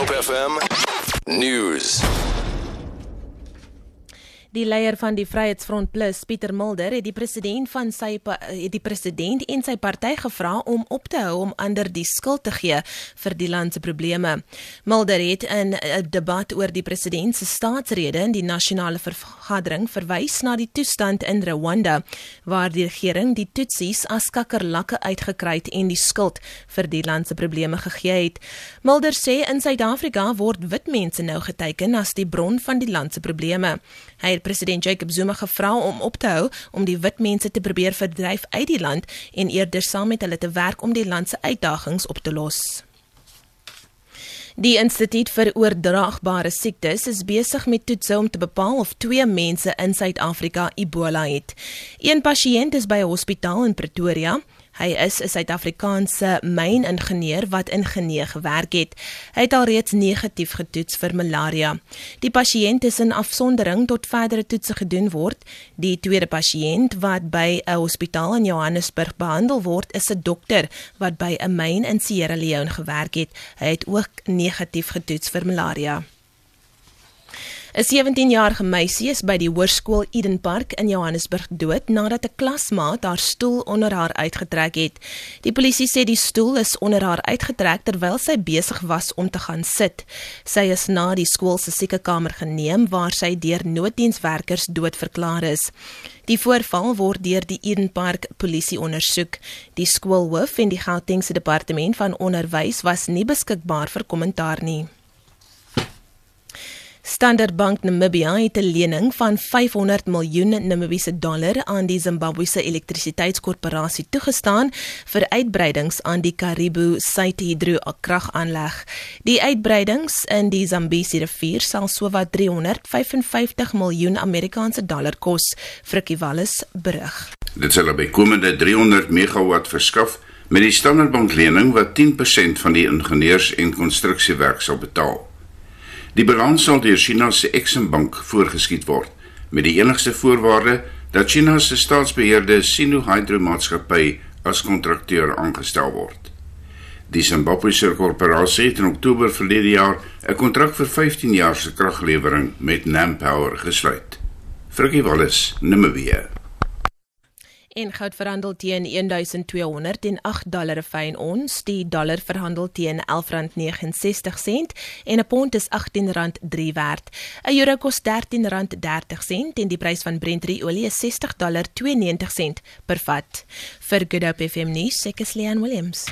Hope FM News. Die leier van die Vryheidsfront Plus, Pieter Mulder, het die president van sy het die president en sy party gevra om op te hou om ander die skuld te gee vir die land se probleme. Mulder het in 'n debat oor die president se staatsrede in die nasionale vergadering verwys na die toestand in Rwanda waar die regering die Tutsis as kakkerlakke uitgekry het en die skuld vir die land se probleme gegee het. Mulder sê in Suid-Afrika word wit mense nou geteken as die bron van die land se probleme. Hy het president Jacob Zuma gevra om op te hou om die wit mense te probeer verdryf uit die land en eerder saam met hulle te werk om die land se uitdagings op te los. Die Instituut vir Oordraagbare Siektes is besig met toetse om te bepaal of twee mense in Suid-Afrika Ebola het. Een pasiënt is by 'n hospitaal in Pretoria Hy is 'n Suid-Afrikaanse myningenieur wat in Genee gewerk het. Hy het alreeds negatief getoets vir malaria. Die pasiënt is in afsondering tot verdere toetse gedoen word. Die tweede pasiënt wat by 'n hospitaal in Johannesburg behandel word, is 'n dokter wat by 'n myn in Sierra Leone gewerk het. Hy het ook negatief getoets vir malaria. 'n 17-jarige meisie is by die hoërskool Eden Park in Johannesburg dood nadat 'n klasmaat haar stoel onder haar uitgetrek het. Die polisie sê die stoel is onder haar uitgetrek terwyl sy besig was om te gaan sit. Sy is na die skool se siekekamer geneem waar sy deur nooddienswerkers doodverklaar is. Die voorval word deur die Eden Park polisie ondersoek. Die skoolhoof en die Gautengse departement van onderwys was nie beskikbaar vir kommentaar nie. Standard Bank Namibia het 'n lening van 500 miljoen Namibiese dollar aan die Zimbabwese elektrisiteitskorporasie toegestaan vir uitbreidings aan die Karibu Suidhidro kragaanleg. Die uitbreidings in die Zambesi rivier sal sowat 355 miljoen Amerikaanse dollar kos, Frikkie Wallis berig. Dit sal bykomende 300 megawatt verskaf met die Standard Bank lening wat 10% van die ingenieurs- en konstruksiewerk sal betaal. Die balans sal deur China se Exim Bank voorgeskiet word met die enigste voorwaarde dat China se staatsbeheerde Sino Hydro Maatskappy as kontrakteur aangestel word. Die Zimbabwese korporasie het in Oktober verlede jaar 'n kontrak vir 15 jaar se kraglewering met Nampower gesluit. Frikkie Wallis, Namibia en goud verhandel teen 1208 dollar fyn ons. Die dollar verhandel teen 11.69 sent en 'n pond is 18.3 werd. 'n euro kos 13.30 sent en die prys van Brent olie is 60 dollar 92 sent per vat. Vir Good Hope FM nuus ek is Leon Williams